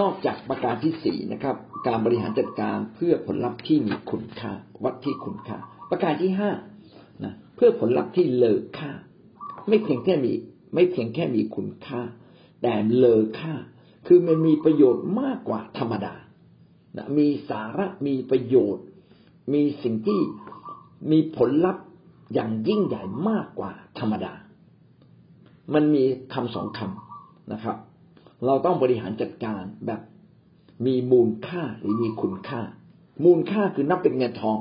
นอกจากประการที่สี่นะครับ การบริหารจัดการเพื่อผลลัพธ์ที่มีคุณค่า วัดที่คุณค่า ประการที่ห้านะเพื่อผลลัพธ์ที่เลอค่า ไม่เพียงแค่มี ไม่เพียงแค่มีคุณค่า แต่เลอค่า คือมันมีประโยชน์มากกว่าธรรมดานะมีสาระมีประโยชน์ มีสิ่งที่มีผลลัพธ์อย่างยิ่งใหญ่มากกว่าธรรมดา มันมีคำสองคำนะครับ เราต้องบริหารจัดการแบบมีมูลค่าหรือมีคุณค่า มูลค่าคือนับเป็นเงินทอง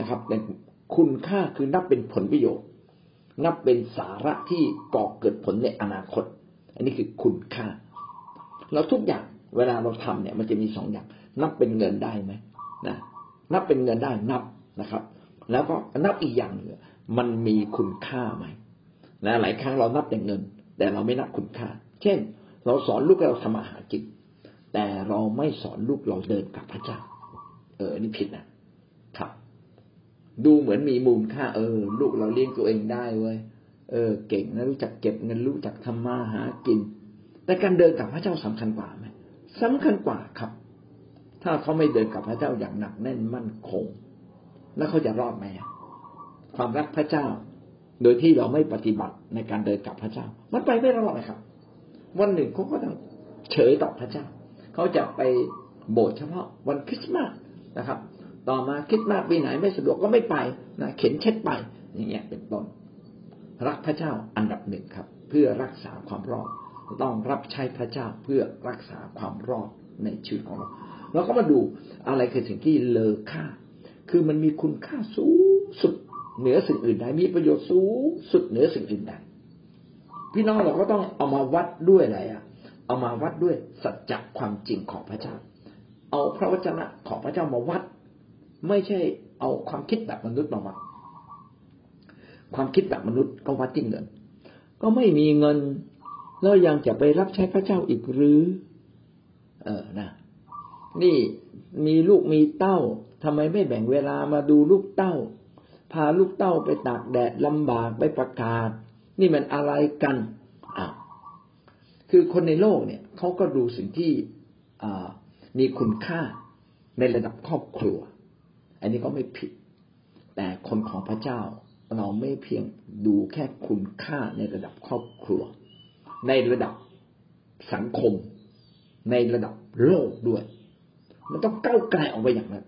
นะครับแต่คุณค่าคือนับเป็นผลประโยชน์ นับเป็นสาระที่ก่อเกิดผลในอนาคต อันนี้คือคุณค่าแล้วทุกอย่างเวลาเราทำเนี่ย มันจะมีสองอย่าง นับเป็นเงินได้ไหมนะนับเป็นเงินได้นับนะครับ แล้วก็นับอีกอย่างหนึ่งมันมีคุณค่าไหมนะหลายครั้งเรานับแต่เงิน แต่เราไม่นับคุณค่า เช่น เราสอนลูกเราทำอาหากินแต่เราไม่สอนลูกเราเดินกับพระเจ้า เออนี่ผิดนะครับ ดูเหมือนมีมูลค่า เออ ลูกเราเลี้ยงตัวเองได้เว้ยเออ เก่งนะรู้จักเก็บเงินรู้จักทำมาหากิน แต่การเดินกับพระเจ้าสำคัญกว่าไหมสำคัญกว่าครับ ถ้าเขาไม่เดินกับพระเจ้าอย่างหนักแน่นมั่นคง แล้วเขาจะรอดไหมความรักพระเจ้า โดยที่เราไม่ปฏิบัติในการเดินกับพระเจ้า มันไปไม่รอดเลยครับ วันหนึ่งเขาก็ต้องเฉยต่อพระเจ้า เขาจะไปโบสถ์เฉพาะวันคริสต์มาสนะครับ ต่อมาคริสต์มาสปีไหนไม่สะดวกก็ไม่ไปนะเข็นเช็ดไปอย่างเงี้ยเป็นต้นรักพระเจ้าอันดับหนึ่งครับ เพื่อรักษาความรอดต้องรับใช้พระเจ้าเพื่อรักษาความรอดในชีวิตของเราเราก็มาดูอะไรคือสิ่งที่เลอค่า คือมันมีคุณค่าสูงสุดเหนือสิ่งอื่นใดมีประโยชน์สูงสุดเหนือสิ่งอื่นใด พี่น้องเราก็ต้องเอามาวัดด้วยอะไรอะ เอามาวัดด้วยสัจจะความจริงของพระเจ้า เอาพระวจนะของพระเจ้ามาวัด ไม่ใช่เอาความคิดแบบมนุษย์มาวัด ความคิดแบบมนุษย์ก็วัดที่เงิน ก็ไม่มีเงินแล้วยังจะไปรับใช้พระเจ้าอีกหรือ เออนะ นี่มีลูกมีเต้าทำไมไม่แบ่งเวลามาดูลูกเต้า พาลูกเต้าไปตากแดดลำบากไปประกาศ นี่มันอะไรกันอ้าคือคนในโลกเนี่ยเขาก็ดูสิ่งที่มีคุณค่าในระดับครอบครัว อันนี้ก็ไม่ผิด แต่คนของพระเจ้าเราไม่เพียงดูแค่คุณค่าในระดับครอบครัว ในระดับสังคม ในระดับโลกด้วย มันต้องก้าวไกลออกไปอย่างนั้น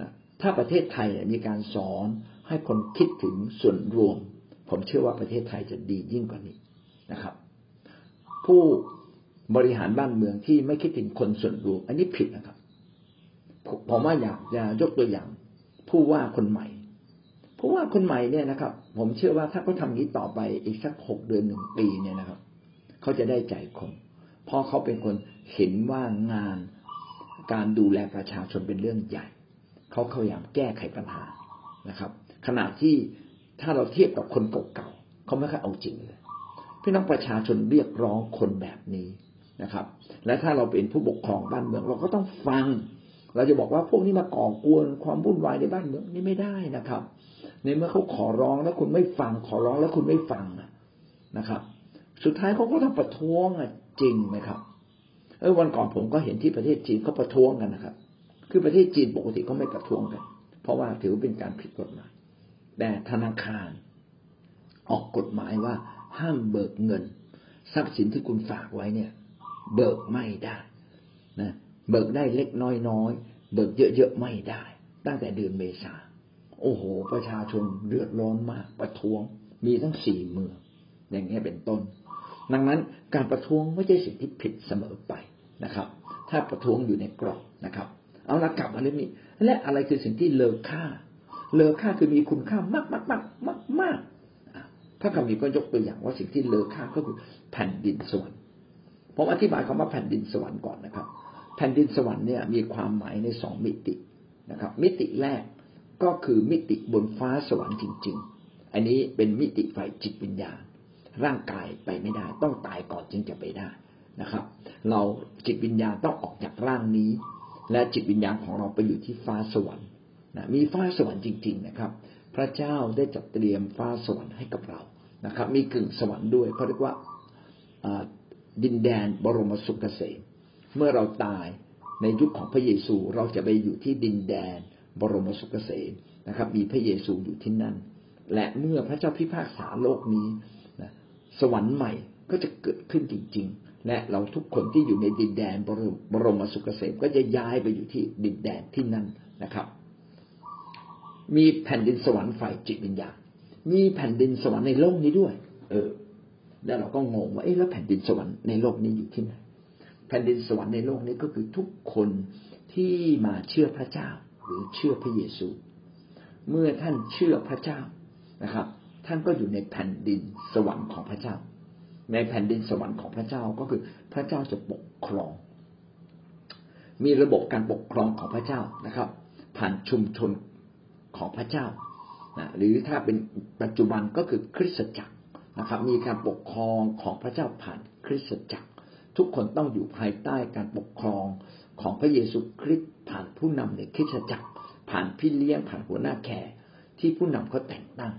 นะถ้าประเทศไทยมีการสอนให้คนคิดถึงส่วนรวม ผมเชื่อว่าประเทศไทยจะดียิ่งกว่านี้นะครับ ผู้บริหารบ้านเมืองที่ไม่คิดถึงคนส่วนรวมอันนี้ผิดนะครับผมว่าอยากจะยกตัวอย่าง ผู้ว่าคนใหม่ผู้ว่าคนใหม่เนี่ยนะครับ ผมเชื่อว่าถ้าเขาทำนี้ต่อไปอีกสักหกเดือนหนึ่งปีเนี่ยนะครับเขาจะได้ใจคนเพราะเขาเป็นคนเห็นว่างานการดูแลประชาชนเป็นเรื่องใหญ่เขาพยายามแก้ไขปัญหานะครับ ขณะที่ ถ้าเราเทียบกับคนเก่าๆเขาไม่ค่อยเอาจริงเลยพี่น้องประชาชนเรียกร้องคนแบบนี้นะครับ และถ้าเราเป็นผู้ปกครองบ้านเมือง เราก็ต้องฟัง เราจะบอกว่าพวกนี้มาก่อกวนความวุ่นวายในบ้านเมืองนี่ไม่ได้นะครับ ในเมื่อเขาขอร้องแล้วคุณไม่ฟังขอร้องแล้วคุณไม่ฟังนะครับ สุดท้ายเขาก็ต้องประท้วงจริงไหมครับ เออวันก่อนผมก็เห็นที่ประเทศจีนเขาประท้วงกันนะครับ คือประเทศจีนปกติเขาไม่ประท้วงกัน เพราะว่าถือเป็นการผิดกฎหมาย แต่ธนาคาร ออกกฎหมายว่าห้ามเบิกเงิน ทรัพย์สินที่คุณฝากไว้เนี่ย เบิกไม่ได้นะเบิกได้เล็กน้อยน้อยเบิกเยอะๆไม่ได้ ตั้งแต่เดือนเมษาโอ้โห ประชาชนเดือดร้อนมาก ประท้วงมีทั้งสี่เมืองอย่างนี้เป็นต้น ดังนั้นการประท้วงไม่ใช่สิ่งที่ผิดเสมอไปนะครับ ถ้าประท้วงอยู่ในกรอบนะครับ เอาละกลับมาเรื่องนี้และอะไรคือสิ่งที่เลอค่า เลอค่าคือมีคุณค่ามากมากมากมากมากพระคัมภีร์ก็ยกตัวอย่างว่าสิ่งที่เลอค่าก็คือแผ่นดินสวรรค์ผมอธิบายคำว่าแผ่นดินสวรรค์ก่อนนะครับ แผ่นดินสวรรค์เนี่ยมีความหมายในสองมิตินะครับ มิติแรกก็คือมิติบนฟ้าสวรรค์จริง ๆ อันนี้เป็นมิติฝ่ายจิตวิญญาณ ร่างกายไปไม่ได้ ต้องตายก่อนจึงจะไปได้นะครับ เราจิตวิญญาณต้องออกจากร่างนี้ และจิตวิญญาณของเราไปอยู่ที่ฟ้าสวรรค์ นะมีฟ้าสวรรค์จริง ๆ นะครับ พระเจ้าได้จัดเตรียมฟ้าสวรรค์ให้กับเรานะครับ มีกึ่งสวรรค์ด้วยเขาเรียกว่าดินแดนบรมสุขเกษมเมื่อเราตายในยุคของพระเยซูเราจะไปอยู่ที่ดินแดนบรมสุขเกษมนะครับ มีพระเยซูอยู่ที่นั่น และเมื่อพระเจ้าพิพากษาโลกนี้นะสวรรค์ใหม่ก็จะเกิดขึ้นจริง ๆ และเราทุกคนที่อยู่ในดินแดนบรมบรมสุขเกษมก็จะย้ายไปอยู่ที่ดินแดนที่นั่นนะครับ มีแผ่นดินสวรรค์ฝ่ายจิตวิญญาณ มีแผ่นดินสวรรค์ในโลกนี้ด้วย เออ แล้วเราก็งงว่าเอ๊ะแล้วแผ่นดินสวรรค์ในโลกนี้อยู่ที่ไหนแผ่นดินสวรรค์ในโลกนี้ก็คือทุกคนที่มาเชื่อพระเจ้า หรือเชื่อพระเยซู เมื่อท่านเชื่อพระเจ้านะครับ ท่านก็อยู่ในแผ่นดินสวรรค์ของพระเจ้า ในแผ่นดินสวรรค์ของพระเจ้าก็คือพระเจ้าจะปกครอง มีระบบการปกครองของพระเจ้านะครับ ผ่านชุมชน ของพระเจ้านะหรือถ้าเป็นปัจจุบันก็คือคริสตจักรนะครับ มีการปกครองของพระเจ้าผ่านคริสตจักร ทุกคนต้องอยู่ภายใต้การปกครองของพระเยซูคริสต์ผ่านผู้นำในคริสตจักร ผ่านพี่เลี้ยงผ่านหัวหน้าแขกที่ผู้นำเขาแต่งตั้ง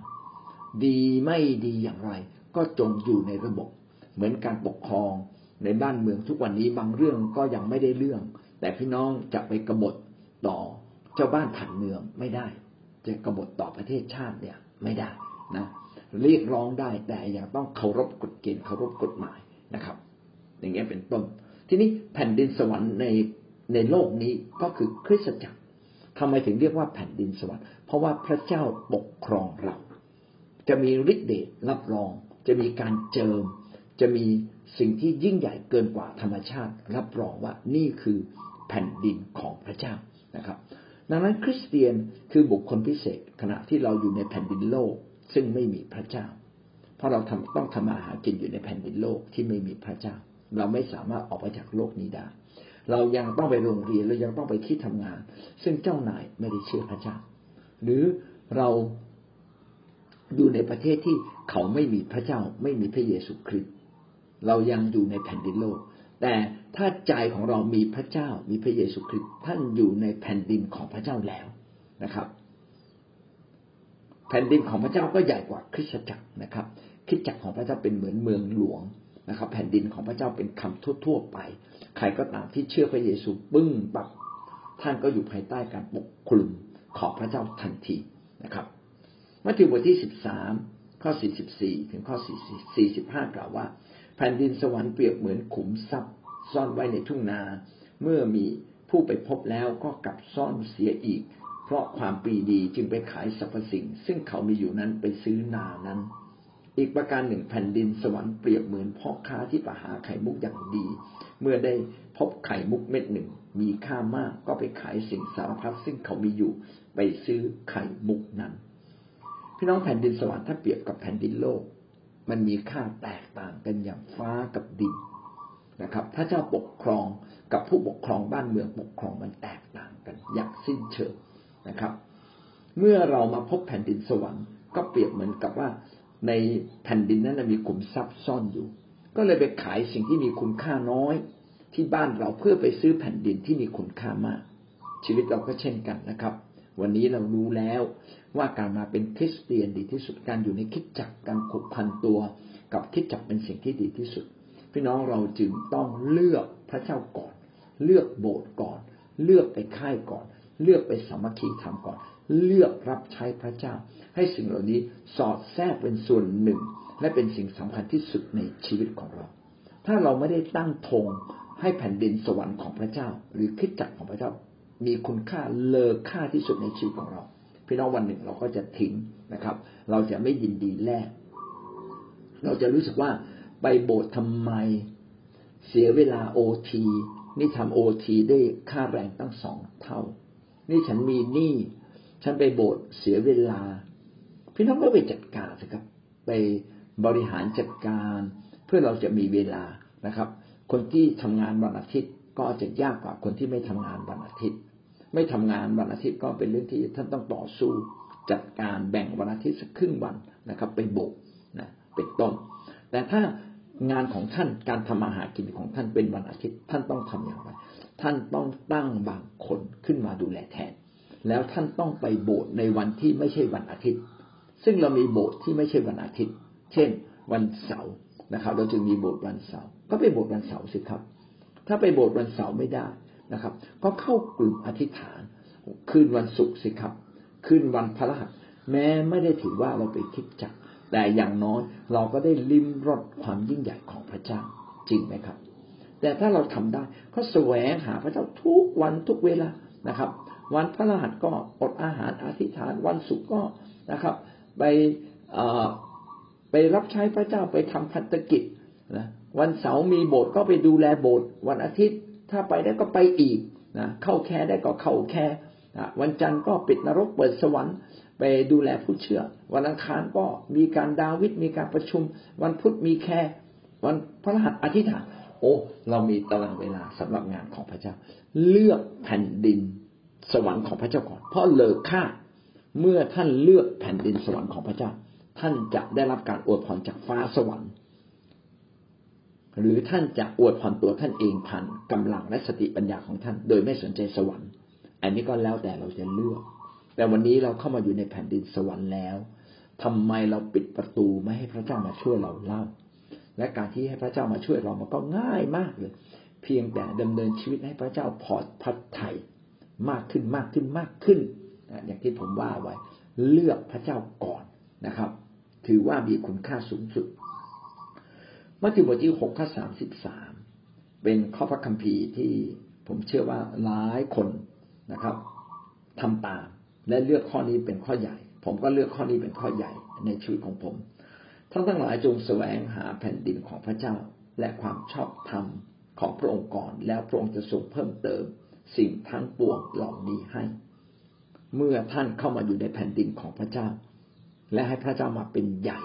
ดีไม่ดีอย่างไร ก็จงอยู่ในระบบ เหมือนการปกครองในบ้านเมืองทุกวันนี้บางเรื่องก็ยังไม่ได้เรื่อง แต่พี่น้องจะไปกบฏต่อเจ้าบ้านผ่านเมืองไม่ได้ จะกบฏต่อประเทศชาติเนี่ยไม่ได้นะเรียกร้องได้แต่ยังต้องเคารพกฎเกณฑ์เคารพกฎหมายนะครับ อย่างเงี้ยเป็นต้น ทีนี้แผ่นดินสวรรค์ในในโลกนี้ก็คือคริสตจักรทำไมถึงเรียกว่าแผ่นดินสวรรค์เพราะว่าพระเจ้าปกครองเรา จะมีฤทธิ์เดชรับรอง จะมีการเจิม จะมีสิ่งที่ยิ่งใหญ่เกินกว่าธรรมชาติ รับรองว่านี่คือแผ่นดินของพระเจ้านะครับ ดังนั้นคริสเตียนคือบุคคลพิเศษขณะที่เราอยู่ในแผ่นดินโลก ซึ่งไม่มีพระเจ้า เพราะเราทำต้องทำมาหากินอยู่ในแผ่นดินโลกที่ไม่มีพระเจ้า เราไม่สามารถออกไปจากโลกนี้ได้ เรายังต้องไปโรงเรียนเรายังต้องไปที่ทำงาน ซึ่งเจ้านายไม่ได้เชื่อพระเจ้า หรือเราอยู่ในประเทศที่เขาไม่มีพระเจ้า ไม่มีพระเยซูคริสต์เรายังอยู่ในแผ่นดินโลก แต่ถ้าใจของเรามีพระเจ้ามีพระเยซูคริสต์ท่านอยู่ในแผ่นดินของพระเจ้าแล้วนะครับ แผ่นดินของพระเจ้าก็ใหญ่กว่าคริสตจักรนะครับคริสตจักรของพระเจ้าเป็นเหมือนเมืองหลวงนะครับ แผ่นดินของพระเจ้าเป็นคำทั่วๆไป ใครก็ตามที่เชื่อพระเยซูปึ้งปับท่านก็อยู่ภายใต้การปกคลุมของพระเจ้าทันทีนะครับมัทธิวบทที่สิบสามข้อสี่สิบสี่ถึงข้อสี่สิบห้ากล่าวว่า ผ่นดินสวรรค์เปรียบเหมือนขุมทรัพย์ ซ่อนไว้ในทุ่งนา เมื่อมีผู้ไปพบแล้วก็กลับซ่อนเสียอีก เพราะความปีดีจึงไปขายสรรพสิ่ง ซึ่งเขามีอยู่นั้นไปซื้อนานั้น อีกประการหนึ่งแผ่นดินสวรรค์เปรียบเหมือนพ่อค้าที่ประหาไข่มุกอย่างดี เมื่อได้พบไข่มุกเม็ดหนึ่ง มีค่ามากก็ไปขายสิ่งสารพัดซึ่งเขามีอยู่ไปซื้อไข่มุกนั้น พี่น้องแผ่นดินสวรรค์ถ้าเปรียบกับแผ่นดินโลก มันมีค่าแตกต่างกันอย่างฟ้ากับดินนะครับ พระเจ้าปกครองกับผู้ปกครองบ้านเมืองปกครองมันแตกต่างกันอย่างสิ้นเชิงนะครับ เมื่อเรามาพบแผ่นดินสวรรค์ก็เปรียบเหมือนกับว่าในแผ่นดินนั้นมีขุมทรัพย์ซ่อนอยู่ ก็เลยไปขายสิ่งที่มีคุณค่าน้อยที่บ้านเราเพื่อไปซื้อแผ่นดินที่มีคุณค่ามาก ชีวิตเราก็เช่นกันนะครับ วันนี้เรารู้แล้วว่าการมาเป็นคริสเตียนดีที่สุดการอยู่ในคิดจักการขุดพันตัว กับคิดจักเป็นสิ่งที่ดีที่สุด พี่น้องเราจึงต้องเลือกพระเจ้าก่อน เลือกโบสถ์ก่อน เลือกไปค่ายก่อน เลือกไปสามัคคีธรรมก่อน เลือกรับใช้พระเจ้า ให้สิ่งเหล่านี้สอดแทรกเป็นส่วนหนึ่ง และเป็นสิ่งสำคัญที่สุดในชีวิตของเรา ถ้าเราไม่ได้ตั้งธงให้แผ่นดินสวรรค์ของพระเจ้า หรือคิดจักของพระเจ้า มีคุณค่าเลอค่าที่สุดในชีวิตของเรา พี่น้องวันหนึ่งเราก็จะทิ้งนะครับ เราจะไม่ยินดีแลกเราจะรู้สึกว่าไปโบสถ์ทำไม เสียเวลาโอทีนี่ทำโอทีได้ค่าแรงตั้งสองเท่า นี่ฉันมีหนี้ฉันไปโบสถ์เสียเวลา พี่น้องก็ไปจัดการสิครับ ไปบริหารจัดการ เพื่อเราจะมีเวลานะครับ คนที่ทำงานวันอาทิตย์ก็จจะยากกว่าคนที่ไม่ทำงานวันอาทิตย์ ไม่ทำงานวันอาทิตย์ก็เป็นเรื่องที่ท่านต้องต่อสู้จัดการแบ่งวันอาทิตย์สักครึ่งวันนะครับ ไปโบสถ์นะเป็นต้น แต่ถ้างานของท่านการทำอาหารกินของท่านเป็นวันอาทิตย์ ท่านต้องทำอย่างไร ท่านต้องตั้งบางคนขึ้นมาดูแลแทน แล้วท่านต้องไปโบสถ์ในวันที่ไม่ใช่วันอาทิตย์ ซึ่งเรามีโบสถ์ที่ไม่ใช่วันอาทิตย์ เช่น วันเสาร์นะครับ เราจึงมีโบสถ์วันเสาร์ก็ไปโบสถ์วันเสาร์สิครับ ถ้าไปโบสถ์วันเสาร์ไม่ได้ นะครับ ก็เข้ากลุ่มอธิษฐานคืนวันศุกร์สิครับคืนวันพระรหัสแม้ไม่ได้ถือว่าเราไปคิดจัก แต่อย่างน้อยเราก็ได้ลิ้มรสความยิ่งใหญ่ของพระเจ้าจริงไหมครับ แต่ถ้าเราทำได้ก็แสวงหาพระเจ้าทุกวันทุกเวลานะครับ วันพระรหัสก็อดอาหารอธิษฐานวันศุกร์ก็นะครับ ไปไปรับใช้พระเจ้าไปทำพันธกิจนะวันเสาร์มีโบสถ์ก็ไปดูแลโบสถ์วันอาทิตย์ ถ้าไปได้ก็ไปอีกนะเข้าแค่ได้ก็เข้าแค่นะวันจันทร์ก็ปิดนรกเปิดสวรรค์ไปดูแลผู้เชื่อ วันอังคารก็มีการดาวิดมีการประชุม วันพุธมีแค่วันพระรหัสอธิษฐานโอ้เรามีตารางเวลาสำหรับงานของพระเจ้า เลือกแผ่นดินสวรรค์ของพระเจ้าก่อน เพราะเลอค่าเมื่อท่านเลือกแผ่นดินสวรรค์ของพระเจ้า ท่านจะได้รับการอวยพรจากฟ้าสวรรค์ หรือท่านจะอวยพรตัวท่านเองผ่านกำลังและสติปัญญาของท่าน โดยไม่สนใจสวรรค์ อันนี้ก็แล้วแต่เราจะเลือก แต่วันนี้เราเข้ามาอยู่ในแผ่นดินสวรรค์แล้วทำไมเราปิดประตูไม่ให้พระเจ้ามาช่วยเราเล่า และการที่ให้พระเจ้ามาช่วยเรามันก็ง่ายมากเลย เพียงแต่ดำเนินชีวิตให้พระเจ้าพอดพัดไถ่มากขึ้นมากขึ้นมากขึ้น อย่างที่ผมว่าไว้ เลือกพระเจ้าก่อนนะครับ ถือว่ามีคุณค่าสูงสุด มัทธิวบทที่หกข้อสามสิบสามเป็นข้อพระคัมภีร์ที่ผมเชื่อว่าหลายคนนะครับทำตามและเลือกข้อนี้เป็นข้อใหญ่ ผมก็เลือกข้อนี้เป็นข้อใหญ่ในชีวิตของผมท่านทั้งหลายจงแสวงหาแผ่นดินของพระเจ้าและความชอบธรรมของพระองค์ก่อน แล้วพระองค์จะทรงเพิ่มเติมสิ่งทั้งปวงเหล่านี้ให้ เมื่อท่านเข้ามาอยู่ในแผ่นดินของพระเจ้า และให้พระเจ้ามาเป็นใหญ่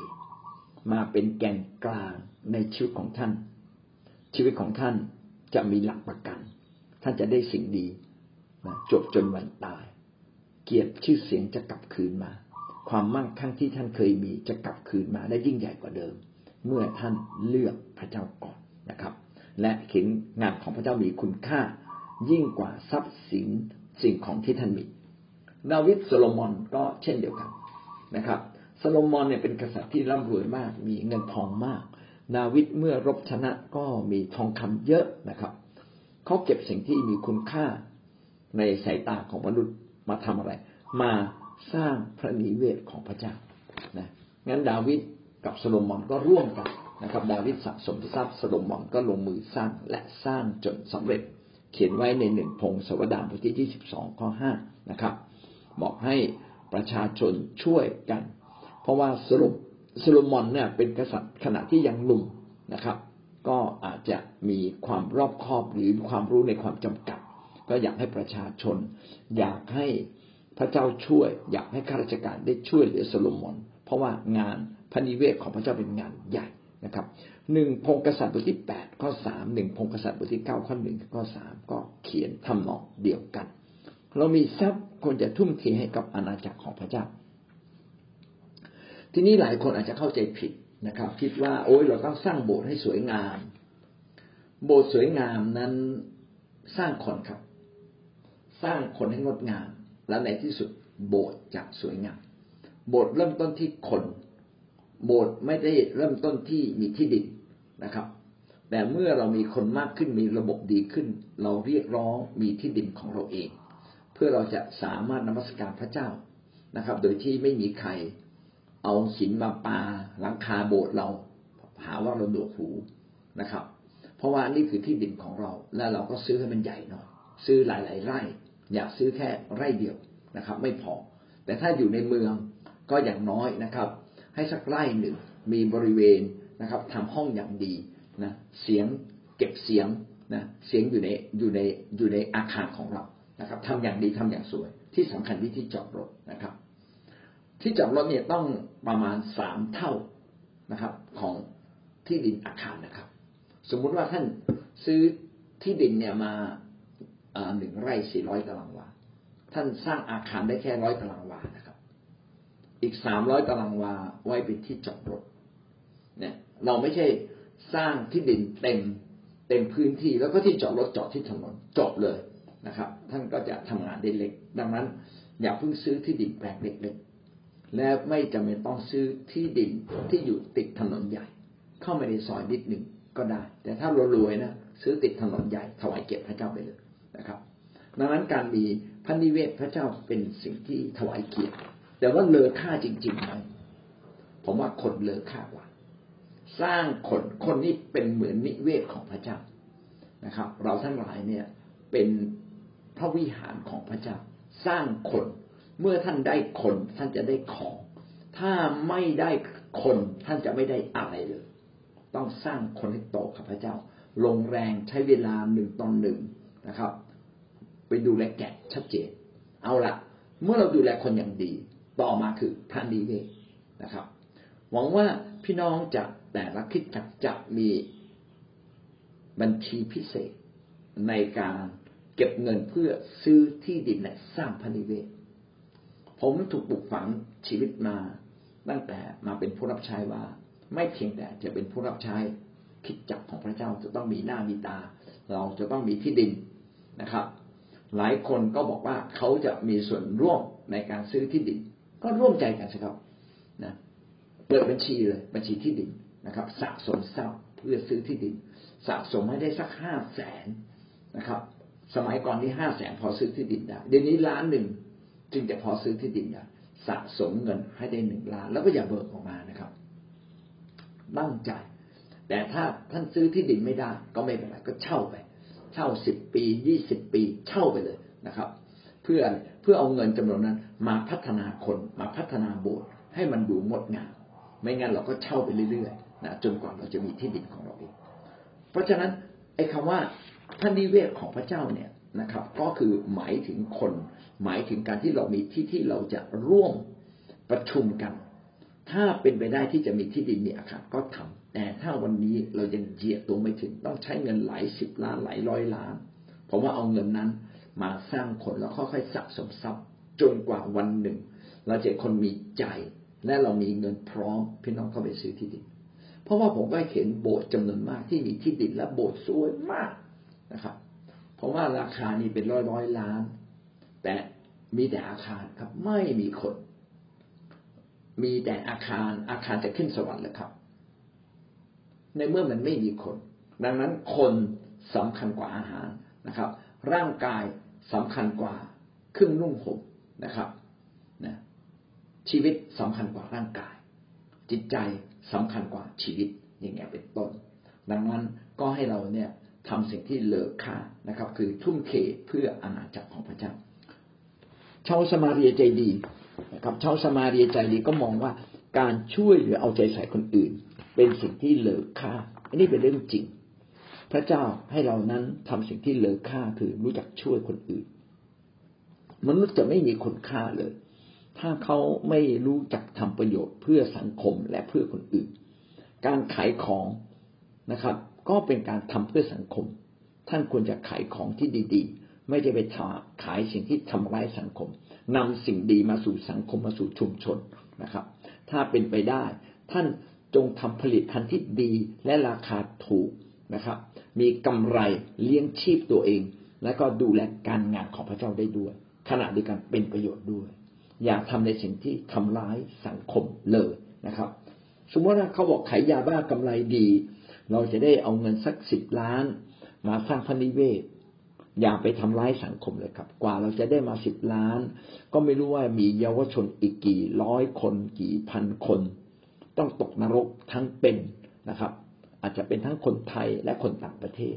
มาเป็นแกนกลางในชีวิตของท่าน ชีวิตของท่านจะมีหลักประกัน ท่านจะได้สิ่งดีจบจนวันตาย เกียรติชื่อเสียงจะกลับคืนมา ความมั่งคั่งที่ท่านเคยมีจะกลับคืนมาได้ยิ่งใหญ่กว่าเดิม เมื่อท่านเลือกพระเจ้าก่อนนะครับ และเห็นงานของพระเจ้ามีคุณค่า ยิ่งกว่าทรัพย์สินสิ่งของที่ท่านมี ดาวิดโซโลมอนก็เช่นเดียวกันนะครับ โซโลมอนเนี่ยเป็นกษัตริย์ที่ร่ำรวยมาก มีเงินทองมากดาวิดเมื่อรบชนะก็มีทองคำเยอะนะครับเขาเก็บสิ่งที่มีคุณค่าในสายตาของมนุษย์มาทำอะไร มาสร้างพระนิเวศของพระเจ้านะงั้นดาวิดกับโซโลมอนก็ร่วมกันนะครับ ดาวิดสะสมทรัพย์โซโลมอนก็ลงมือสร้างและสร้างจนสำเร็จ เขียนไว้ในหนึ่งพงศาวดารบทที่ยี่สิบสองข้อห้านะครับ บอกให้ประชาชนช่วยกัน เพราะว่าสรุปโซโลมอนเนี่ยเป็นกษัตริย์ขณะที่ยังหนุ่มนะครับ ก็อาจจะมีความรอบคอบหรือความรู้ในความจำกัด ก็อยากให้ประชาชน อยากให้พระเจ้าช่วย อยากให้ข้าราชการได้ช่วยเหลือโซโลมอน เพราะว่างานพระนิเวศของพระเจ้าเป็นงานใหญ่นะครับหนึ่งพงกษัตริย์บทที่แปดข้อสามหนึ่งพงกษัตริย์บทที่เก้าข้อหนึ่งข้อสามก็เขียนทำนองเดียวกัน เรามีทรัพย์ควรจะทุ่มเทให้กับอาณาจักรของพระเจ้า ทีนี้หลายคนอาจจะเข้าใจผิดนะครับ คิดว่า โอ้ยเราต้องสร้างโบสถ์ให้สวยงาม โบสถ์สวยงามนั้นสร้างคนครับ สร้างคนให้งดงาม และในที่สุดโบสถ์จะสวยงาม โบสถ์เริ่มต้นที่คน โบสถ์ไม่ได้เริ่มต้นที่มีที่ดินนะครับ แต่เมื่อเรามีคนมากขึ้นมีระบบดีขึ้น เราเรียกร้องมีที่ดินของเราเอง เพื่อเราจะสามารถนมัสการพระเจ้านะครับ โดยที่ไม่มีใคร เอาหินมาปาหลังคาโบสถ์เราหาว่าเราดวกหูนะครับ เพราะว่านี่คือที่ดินของเรา และเราก็ซื้อให้มันใหญ่หน่อยซื้อหลาย ๆ ไร่ อยากซื้อแค่ไร่เดียวนะครับ ไม่พอ แต่ถ้าอยู่ในเมืองก็อย่างน้อยนะครับ ให้สักไร่หนึ่งมีบริเวณนะครับทำห้องอย่างดีนะเสียงเก็บเสียงนะเสียงอยู่ในอยู่ในอยู่ในอาคารของเรานะครับทำอย่างดีทำอย่างสวย ที่สำคัญที่ที่จอดรถนะครับ ที่จอดรถเนี่ยต้องประมาณสามเท่านะครับ ของที่ดินอาคารนะครับ สมมุติว่าท่านซื้อที่ดินเนี่ยมาหนึ่งไร่สี่ร้อยตารางวาท่านสร้างอาคารได้แค่ร้อยตารางวานะครับ อีกสามร้อยตารางวาไว้เป็นที่จอดรถ เนี่ย เราไม่ใช่สร้างที่ดินเต็มเต็มพื้นที่แล้วก็ที่จอดรถจอดที่ถนนจบเลยนะครับ ท่านก็จะทำงานได้เล็ก ดังนั้น อย่าเพิ่งซื้อที่ดินแปลงเล็กๆ และไม่จำเป็นต้องซื้อที่ดินที่อยู่ติดถนนใหญ่ เข้ามาในซอยนิดหนึ่งก็ได้ แต่ถ้าเรารวยนะซื้อติดถนนใหญ่ถวายเกียรติพระเจ้าไปเลยนะครับ ดังนั้นการมีพระนิเวศพระเจ้าเป็นสิ่งที่ถวายเกียรติ แต่ว่าเลอค่าจริงๆไหมผมว่าคนเลอค่ากว่า สร้างคนคนนี้เป็นเหมือนนิเวศของพระเจ้านะครับ เราทั้งหลายเนี่ยเป็นพระวิหารของพระเจ้า สร้างคน เมื่อท่านได้คนท่านจะได้ของ ถ้าไม่ได้คนท่านจะไม่ได้อะไรเลย ต้องสร้างคนให้โตกับพระเจ้า ลงแรงใช้เวลาหนึ่งตอนหนึ่งนะครับ ไปดูแลแกะชัดเจน เอาละเมื่อเราดูแลคนอย่างดี ต่อมาคือพระนิเวศนะครับ หวังว่าพี่น้องจะแต่ละคิดจักจะมีบัญชีพิเศษในการเก็บเงินเพื่อซื้อที่ดินและสร้างพระนิเวศ ผมถูกปลูกฝังชีวิตมา ตั้งแต่มาเป็นผู้รับใช้ว่า ไม่เพียงแต่จะเป็นผู้รับใช้คิดจักของพระเจ้าจะต้องมีหน้ามีตา เราจะต้องมีที่ดินนะครับ หลายคนก็บอกว่าเขาจะมีส่วนร่วมในการซื้อที่ดิน ก็ร่วมใจกันสิครับนะเปิดบัญชีเลยบัญชีที่ดินนะครับ สะสมทรัพย์เพื่อซื้อที่ดิน สะสมให้ได้สักห้าแสนนะครับ สมัยก่อนที่ห้าแสนพอซื้อที่ดินได้เดี๋ยวนี้ล้านหนึ่ง จึงจะพอซื้อที่ดินได้สะสมเงินให้ได้หนึ่งล้าน แล้วก็อย่าเบิกออกมานะครับตั้งใจ แต่ถ้าท่านซื้อที่ดินไม่ได้ก็ไม่เป็นไรก็เช่าไป เช่าสิบปียี่สิบปีเช่าไปเลยนะครับ เพื่อเพื่อเอาเงินจำนวนนั้น มาพัฒนาคนมาพัฒนาโบสถ์ให้มันดูงดงามไม่งั้นเราก็เช่าไปเรื่อยๆนะจนกว่าเราจะมีที่ดินของเราเองเพราะฉะนั้นไอ้คาว่าท่านนิเวศของพระเจ้าเนี่ย นะครับ ก็คือหมายถึงคน หมายถึงการที่เรามีที่ที่เราจะร่วมประชุมกัน ถ้าเป็นไปได้ที่จะมีที่ดินมีอาคารก็ทำแต่ถ้าวันนี้เรายังเจียตัวไม่ถึงต้องใช้เงินหลายสิบล้านหลายร้อยล้านผมว่าเอาเงินนั้นมาสร้างคนแล้วค่อยๆสะสมทรัพย์จนกว่าวันหนึ่ง เราจะคนมีใจและเรามีเงินพร้อมพี่น้องเข้าไปซื้อที่ดิน เพราะว่าผมก็เห็นโบสถ์จำนวนมากที่มีที่ดินและโบสถ์สวยมากนะครับ เพราะว่าราคานี้เป็นร้อยร้อยล้าน แต่มีแต่อาคารครับ ไม่มีคน มีแต่อาคารอาคารจะขึ้นสวรรค์เลยครับ ในเมื่อมันไม่มีคน ดังนั้นคนสำคัญกว่าอาหารนะครับ ร่างกายสำคัญกว่าเครื่องนุ่งห่มนะครับนะชีวิตสำคัญกว่าร่างกาย จิตใจสำคัญกว่าชีวิตอย่างเงี้ยเป็นต้น ดังนั้นก็ให้เราเนี่ย ทำสิ่งที่เลอค่านะครับ คือทุ่มเทเพื่ออาณาจักรของพระเจ้าชาวสมาเรียใจดีนะครับชาวสมาเรียใจดีก็มองว่าการช่วยหรือเอาใจใส่คนอื่น เป็นสิ่งที่เลอค่าอันนี้เป็นเรื่องจริง พระเจ้าให้เรานั้นทำสิ่งที่เลอค่าคือรู้จักช่วยคนอื่น มนุษย์จะไม่มีคุณค่าเลย ถ้าเขาไม่รู้จักทำประโยชน์เพื่อสังคมและเพื่อคนอื่น การขายของนะครับ ก็เป็นการทำเพื่อสังคม ท่านควรจะขายของที่ดี ๆ ไม่ได้ไปขายสิ่งที่ทำร้ายสังคมนำสิ่งดีมาสู่สังคมมาสู่ชุมชนนะครับ ถ้าเป็นไปได้ ท่านจงทำผลิตภัณฑ์ที่ดีและราคาถูกนะครับ มีกำไรเลี้ยงชีพตัวเอง และก็ดูแลการงานของพระเจ้าได้ด้วย ขณะเดียวกันเป็นประโยชน์ด้วย อย่าทำในสิ่งที่ทำร้ายสังคมเลยนะครับ สมมติว่าเขาบอกขายยาบ้ากำไรดี เราจะได้เอาเงินสักสิบล้าน มาสร้างพันิเวศ อย่าไปทำร้ายสังคมเลยครับ กว่าเราจะได้มาสิบล้าน ก็ไม่รู้ว่ามีเยาวชนอีกกี่ร้อยคนกี่พันคน ต้องตกนรกทั้งเป็นนะครับ อาจจะเป็นทั้งคนไทยและคนต่างประเทศ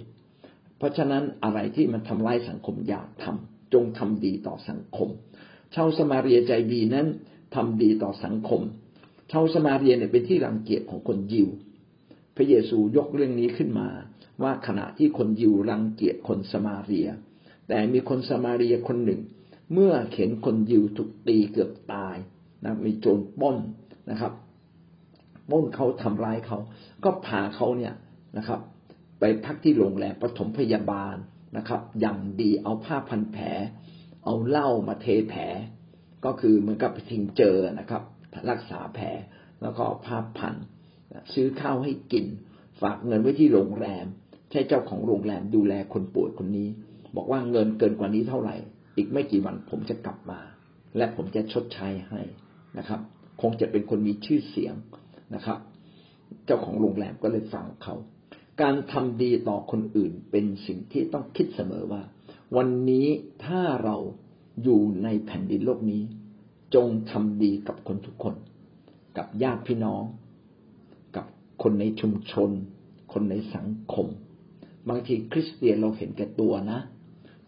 เพราะฉะนั้นอะไรที่มันทำร้ายสังคมอย่าทำจงทำดีต่อสังคม ชาวสมาเรียใจดีนั้นทำดีต่อสังคม ชาวสมาเรียเนี่ยเป็นที่รังเกียจของคนยิว ระเยซูยกเรื่องนี้ขึ้นมา ว่าขณะที่คนยิวรังเกียจคนสมาเรีย แต่มีคนสมาเรียคนหนึ่ง เมื่อเห็นคนยิวถูกตีเกือบตายนะมีโจรป้นนะครับป้นเขาทำร้ายเขา ก็พาเขาเนี่ยนะครับ ไปพักที่โรงแรมปฐมพยาบาลนะครับอย่างดีเอาผ้าพันแผล เอาเหล้ามาเทแผล ก็คือเหมือนกับทิ้งเจอนะครับ รักษาแผลแล้วก็ผ้าพัน ซื้อข้าวให้กิน ฝากเงินไว้ที่โรงแรม ใช้เจ้าของโรงแรมดูแลคนป่วยคนนี้ บอกว่าเงินเกินกว่านี้เท่าไหร่ อีกไม่กี่วันผมจะกลับมา และผมจะชดใช้ให้นะครับ คงจะเป็นคนมีชื่อเสียงนะครับ เจ้าของโรงแรมก็เลยฟังเขา การทำดีต่อคนอื่นเป็นสิ่งที่ต้องคิดเสมอว่า วันนี้ถ้าเราอยู่ในแผ่นดินโลกนี้ จงทำดีกับคนทุกคน กับญาติพี่น้อง คนในชุมชน คนในสังคม บางทีคริสเตียนเราเห็นแก่ตัวนะ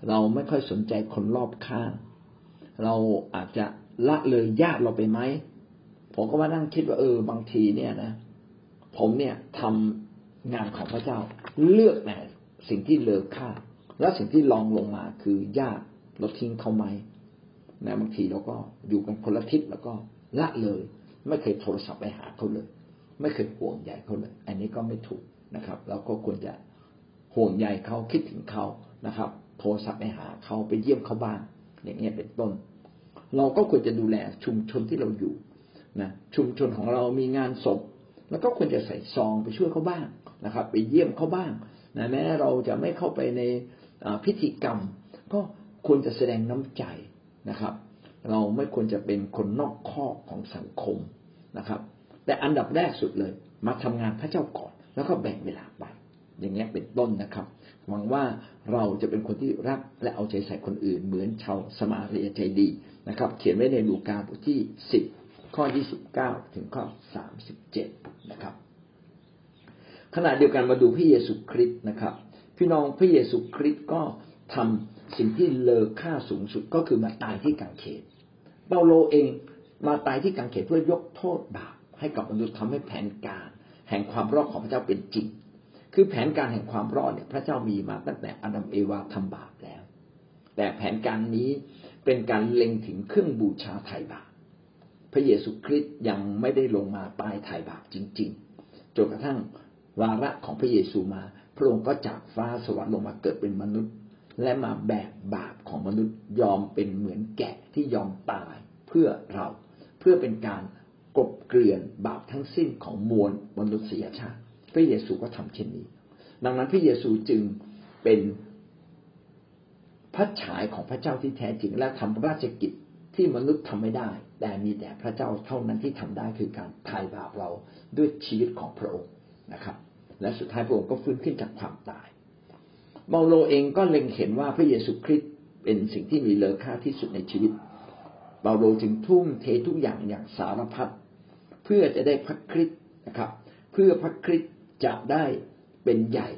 เราไม่ค่อยสนใจคนรอบข้าง เราอาจจะละเลยญาติเราไปไหมผมก็มานั่งคิดว่าเออบางทีเนี่ยนะ ผมเนี่ยทำงานของพระเจ้าเลือกแต่สิ่งที่เลอค่า และสิ่งที่รองลงมาคือญาติเราทิ้งเขาไหมนะบางทีเราก็อยู่กันคนละทิศแล้วก็ละเลย ไม่เคยโทรศัพท์ไปหาเขาเลย ไม่เคยห่วงใยเขาเลย อันนี้ก็ไม่ถูกนะครับ เราก็ควรจะห่วงใยเขาคิดถึงเขานะครับ โทรศัพท์ไปหาเขาไปเยี่ยมเขาบ้างอย่างเงี้ยเป็นต้น เราก็ควรจะดูแลชุมชนที่เราอยู่นะชุมชนของเรามีงานศพ แล้วก็ควรจะใส่ซองไปช่วยเขาบ้างนะครับ ไปเยี่ยมเขาบ้างนะแม้เราจะไม่เข้าไปในพิธีกรรม ก็ควรจะแสดงน้ำใจนะครับ เราไม่ควรจะเป็นคนนอกข้อของสังคมนะครับ แต่อันดับแรกสุดเลย มาทำงานพระเจ้าก่อน แล้วก็แบ่งเวลาไป อย่างเงี้ยเป็นต้นนะครับ หวังว่าเราจะเป็นคนที่รักและเอาใจใส่คนอื่น เหมือนชาวสมาเรียใจดีนะครับ เขียนไว้ในลูกาบทที่สิบข้อยี่สิบเก้าถึงข้อสามสิบเจ็ดนะครับ ขณะเดียวกันมาดูพระเยซูคริสต์นะครับ พี่น้องพระเยซูคริสต์ก็ทำสิ่งที่เลอค่าสูงสุดก็คือมาตายที่กังเขนเปาโลเองมาตายที่กังเขนเพื่อยกโทษบาป ให้กับมนุษย์ทำให้แผนการ แห่งความรอดของพระเจ้าเป็นจริง คือแผนการแห่งความรอดเนี่ยพระเจ้ามีมาตั้งแต่อาดัมเอวาทำบาปแล้ว แต่แผนการนี้เป็นการเล็งถึงเครื่องบูชาไถ่บาปพระเยซูคริสต์ยังไม่ได้ลงมาตายไถ่บาปจริง ๆจนกระทั่งวาระของพระเยซูมา พระองค์ก็จากฟ้าสวรรค์ลงมาเกิดเป็นมนุษย์ และมาแบกบาปของมนุษย์ยอมเป็นเหมือนแกะที่ยอมตายเพื่อเรา เพื่อเป็นการ กบเกลื่อนบาปทั้งสิ้นของมวลมนุษยชาติ พระเยซูก็ทำเช่นนี้ ดังนั้นพระเยซูจึงเป็นพระฉายของพระเจ้าที่แท้จริงและทำราชกิจที่มนุษย์ทำไม่ได้ แต่มีแต่พระเจ้าเท่านั้นที่ทำได้คือการไถ่บาปเราด้วยชีวิตของพระองค์นะครับ และสุดท้ายพระองค์ก็ฟื้นขึ้นจากความตายเปาโลเองก็เล็งเห็นว่าพระเยซูคริสต์เป็นสิ่งที่มีเลอค่าที่สุดในชีวิตเปาโลจึงทุ่มเททุกอย่างอย่างสารพัด เพื่อจะได้พระคริสต์นะครับ เพื่อพระคริสต์จะได้เป็นใหญ่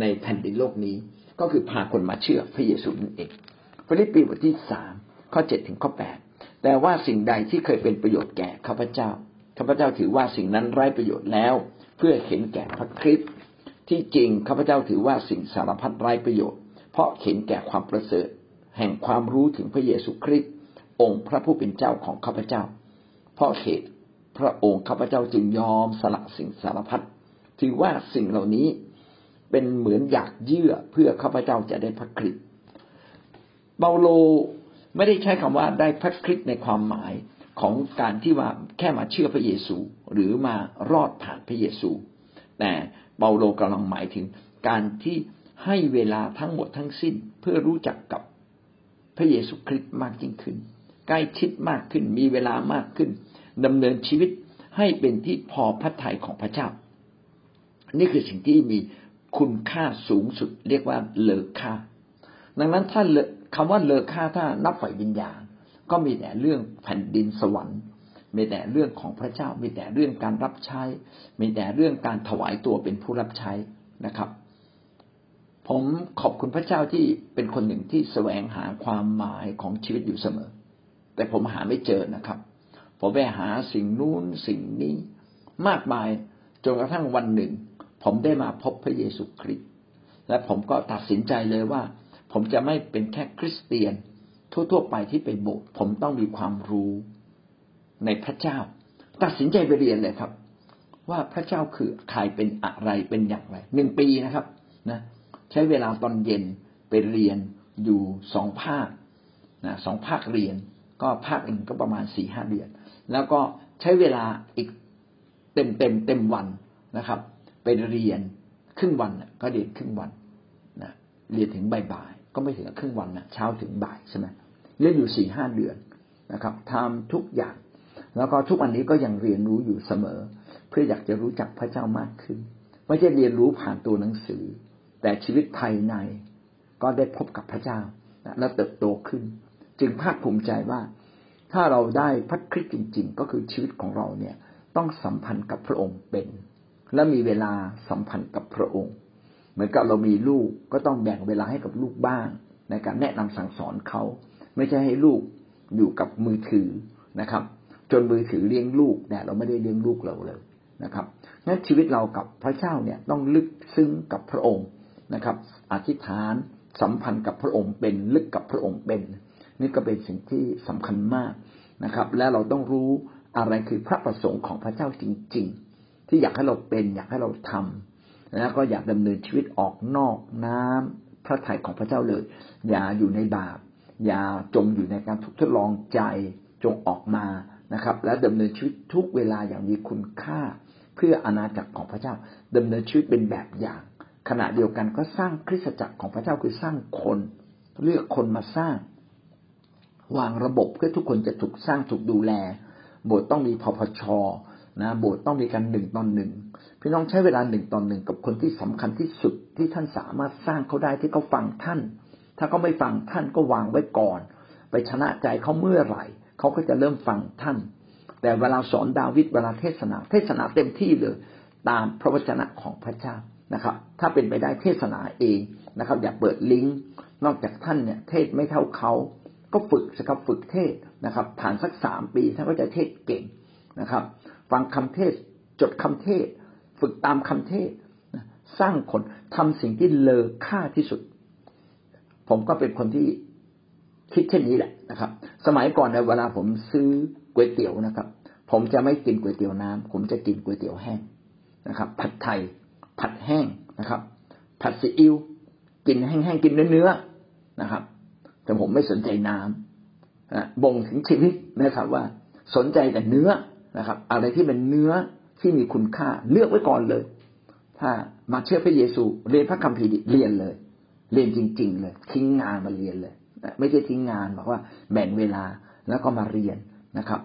ในแผ่นดินโลกนี้ ก็คือพาคนมาเชื่อพระเยซูนั่นเองฟิลิปปีบทที่สามข้อเจ็ดถึงข้อแปดแต่ว่าสิ่งใดที่เคยเป็นประโยชน์แก่ข้าพเจ้าข้าพเจ้าถือว่าสิ่งนั้นไร้ประโยชน์แล้ว เพื่อเห็นแก่พระคริสต์ที่จริงข้าพเจ้าถือว่าสิ่งสารพัดไร้ประโยชน์ เพราะเห็นแก่ความประเสริฐ แห่งความรู้ถึงพระเยซูคริสต์องค์พระผู้เป็นเจ้าของข้าพเจ้า เพราะเหตุ พระองค์ข้าพเจ้าจึงยอมสละสิ่งสารพัดถือว่าสิ่งเหล่านี้เป็นเหมือนอยากเยื่อเพื่อข้าพเจ้าจะได้พระคริสต์เปาโลไม่ได้ใช้คำว่าได้พระคริสต์ในความหมายของการที่ว่าแค่มาเชื่อพระเยซู หรือมารอดผ่านพระเยซู แต่เปาโลกำลังหมายถึงการที่ให้เวลาทั้งหมดทั้งสิ้นเพื่อรู้จักกับพระเยซูคริสต์มากยิ่งขึ้น ใกล้ชิดมากขึ้นมีเวลามากขึ้น ดำเนินชีวิตให้เป็นที่พอพระทัยของพระเจ้า นี่คือสิ่งที่มีคุณค่าสูงสุด เรียกว่าเลอค่า ดังนั้นถ้าคำว่าเลอค่าถ้านับฝ่ายวิญญาณ ก็มีแต่เรื่องแผ่นดินสวรรค์มีแต่เรื่องของพระเจ้า มีแต่เรื่องการรับใช้ มีแต่เรื่องการถวายตัวเป็นผู้รับใช้นะครับ ผมขอบคุณพระเจ้าที่เป็นคนหนึ่งที่แสวงหาความหมายของชีวิตอยู่เสมอ แต่ผมหาไม่เจอนะครับ ผมไปหาสิ่งนู้นสิ่งนี้มากมายจนกระทั่งวันหนึ่ง ผมได้มาพบพระเยซูคริสต์และผมก็ตัดสินใจเลยว่า ผมจะไม่เป็นแค่คริสเตียน ทั่วๆไปที่ไปโบสถ์ผมต้องมีความรู้ในพระเจ้า ตัดสินใจไปเรียนเลยครับ ว่าพระเจ้าคือใครเป็นอะไรเป็นอย่างไรหนึ่งปีนะครับนะ ใช้เวลาตอนเย็นไปเรียนอยู่สองภาคนะสองภาคเรียน ก็ภาคหนึ่งก็ประมาณสี่ห้าเดือน แล้วก็ใช้เวลาอีกเต็มเต็มเต็มวันนะครับ ไปเรียนครึ่งวันก็เรียนครึ่งวันนะเรียนถึงบ่ายก็ไม่ถึงครึ่งวันนะเช้าถึงบ่ายใช่ไหมเรียนอยู่สี่ห้าเดือนนะครับทำทุกอย่าง แล้วก็ทุกวันนี้ก็ยังเรียนรู้อยู่เสมอ เพื่ออยากจะรู้จักพระเจ้ามากขึ้นไม่ใช่เรียนรู้ผ่านตัวหนังสือ แต่ชีวิตภายในก็ได้พบกับพระเจ้าและเติบโตขึ้น จึงภาคภูมิใจว่า ถ้าเราได้พระคริสจริง ๆ ก็คือชีวิตของเราเนี่ยต้องสัมพันธ์กับพระองค์เป็น และมีเวลาสัมพันธ์กับพระองค์ เหมือนกับเรามีลูกก็ต้องแบ่งเวลาให้กับลูกบ้าง ในการแนะนำสั่งสอนเขา ไม่ใช่ให้ลูกอยู่กับมือถือนะครับ จนมือถือเลี้ยงลูกเนี่ยเราไม่ได้เลี้ยงลูกเราเลยนะครับงั้นชีวิตเรากับพระเจ้าเนี่ยต้องลึกซึ้งกับพระองค์นะครับ อธิษฐานสัมพันธ์กับพระองค์เป็นลึกกับพระองค์เป็น นี่ก็เป็นสิ่งที่สำคัญมากนะครับ และเราต้องรู้อะไรคือพระประสงค์ของพระเจ้าจริง ๆ ที่อยากให้เราเป็นอยากให้เราทำแล้วก็อยากดำเนินชีวิตออกนอกน้ำพระทัยของพระเจ้าเลย อย่าอยู่ในบาป อย่าจมอยู่ในการทุกทดลองใจจงออกมานะครับ และดำเนินชีวิตทุกเวลาอย่างมีคุณค่า เพื่ออนาจักรของพระเจ้าดำเนินชีวิตเป็นแบบอย่าง ขณะเดียวกันก็สร้างคริสตจักรของพระเจ้าคือสร้างคน เลือกคนมาสร้าง วางระบบเพื่อทุกคนจะถูกสร้างถูกดูแล โบสถ์ต้องมีพพชนะโบสถ์ต้องมีการหนึ่งตอนหนึ่งพี่น้องใช้เวลาหนึ่งตอนหนึ่งกับคนที่สำคัญที่สุดที่ท่านสามารถสร้างเขาได้ที่เขาฟังท่าน ถ้าเขาไม่ฟังท่านก็วางไว้ก่อน ไปชนะใจเขาเมื่อไหร่เขาก็จะเริ่มฟังท่าน แต่เวลาสอนดาวิดเวลาเทศนา เทศนาเต็มที่เลย ตามพระวจนะของพระเจ้านะครับ ถ้าเป็นไปได้เทศนาเองนะครับ อย่าเปิดลิงก์นอกจากท่านเนี่ยเทศไม่เท่าเขา ก็ฝึกสักฝึกเทศนะครับ ผ่านสักสามปีท่านก็จะเทศเก่งนะครับ ฟังคำเทศจดคำเทศ ฝึกตามคำเทศสร้างคนทำสิ่งที่เลอค่าที่สุด ผมก็เป็นคนที่คิดเช่นนี้แหละนะครับ สมัยก่อนในเวลาผมซื้อก๋วยเตี๋ยวนะครับ ผมจะไม่กินก๋วยเตี๋ยวน้ำผมจะกินก๋วยเตี๋ยวแห้งนะครับ ผัดไทย ผัดแห้งนะครับ ผัดซีอิ๊วกินแห้งๆกินเนื้อๆนะครับ แต่ผมไม่สนใจน้ำบ่งถึงชีวิตนะครับ ว่าสนใจแต่เนื้อนะครับ อะไรที่เป็นเนื้อที่มีคุณค่าเลือกไว้ก่อนเลย ถ้ามาเชื่อพระเยซู เรียนพระคัมภีร์เรียนเลย เรียนจริง ๆ เลย ทิ้งงานมาเรียนเลยไม่ใช่ทิ้งงานบอกว่าแบ่งเวลาแล้วก็มาเรียนนะครับ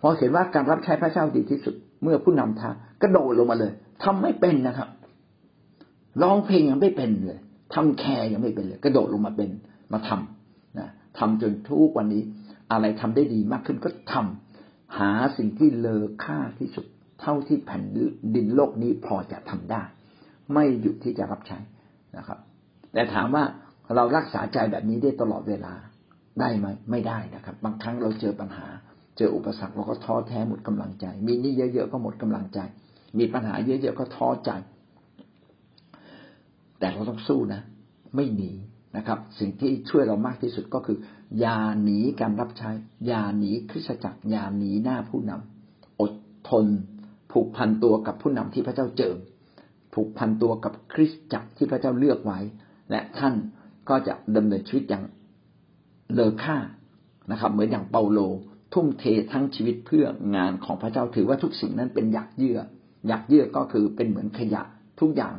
พอเห็นว่าการรับใช้พระเจ้าดีที่สุด เมื่อผู้นำทางกระโดดลงมาเลยทำไม่เป็นนะครับร้องเพลงยังไม่เป็นเลยทำแคร์ยังไม่เป็นเลย กระโดดลงมาเป็นมาทำนะ ทำจนทุกวันนี้ อะไรทำได้ดีมากขึ้นก็ทำหาสิ่งที่เลอค่าที่สุด เท่าที่แผ่นดินโลกนี้พอจะทำได้ ไม่หยุดที่จะรับใช้นะครับ แต่ถามว่าเรารักษาใจแบบนี้ได้ตลอดเวลาได้ไหมไม่ได้นะครับ บางครั้งเราเจอปัญหา เจออุปสรรคเราก็ท้อแท้หมดกำลังใจ มีนี่เยอะๆก็หมดกำลังใจ มีปัญหาเยอะๆก็ท้อใจ แต่เราต้องสู้นะ ไม่หนี นะครับ สิ่งที่ช่วยเรามากที่สุดก็คือ อย่าหนีการรับใช้ อย่าหนีคริสตจักร อย่าหนีหน้าผู้นำอดทน ผูกพันตัวกับผู้นำที่พระเจ้าเจิม ผูกพันตัวกับคริสตจักรที่พระเจ้าเลือกไว้ และท่านก็จะดำเนินชีวิตอย่างเลอค่านะครับ เหมือนอย่างเปาโล ทุ่มเททั้งชีวิตเพื่องานของพระเจ้าถือว่าทุกสิ่งนั้นเป็นหยักเยื่อหยักเยื่อก็คือเป็นเหมือนขยะทุกอย่าง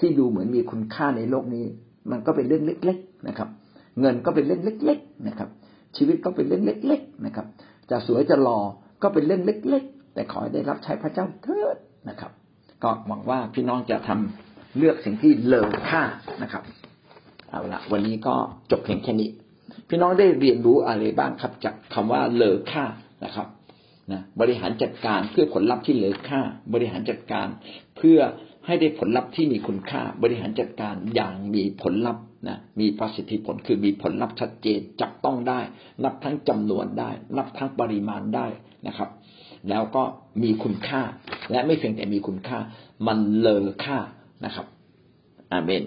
ที่ดูเหมือนมีคุณค่าในโลกนี้ มันก็เป็นเรื่องเล็ก ๆนะครับ เงินก็เป็นเรื่องเล็ก ๆนะครับ ชีวิตก็เป็นเรื่องเล็ก ๆนะครับ จะสวยจะหล่อก็เป็นเรื่องเล็ก ๆ แต่ขอได้รับใช้พระเจ้าเถิดนะครับ ก็หวังว่าพี่น้องจะทำเลือกสิ่งที่เลอค่านะครับเอาละวันนี้ก็จบเพียงแค่นี้ พี่น้องได้เรียนรู้อะไรบ้างครับ จากคำว่าเลอค่านะครับนะบริหารจัดการเพื่อผลลัพธ์ที่เลอค่า บริหารจัดการเพื่อ ให้ได้ผลลัพธ์ที่มีคุณค่า บริหารจัดการอย่างมีผลลัพธ์นะมีประสิทธิผลคือมีผลลัพธ์ชัดเจนจับต้องได้ นับทั้งจำนวนได้ นับทั้งปริมาณได้นะครับ แล้วก็มีคุณค่า และไม่เพียงแต่มีคุณค่า มันเลอค่านะครับอาเมน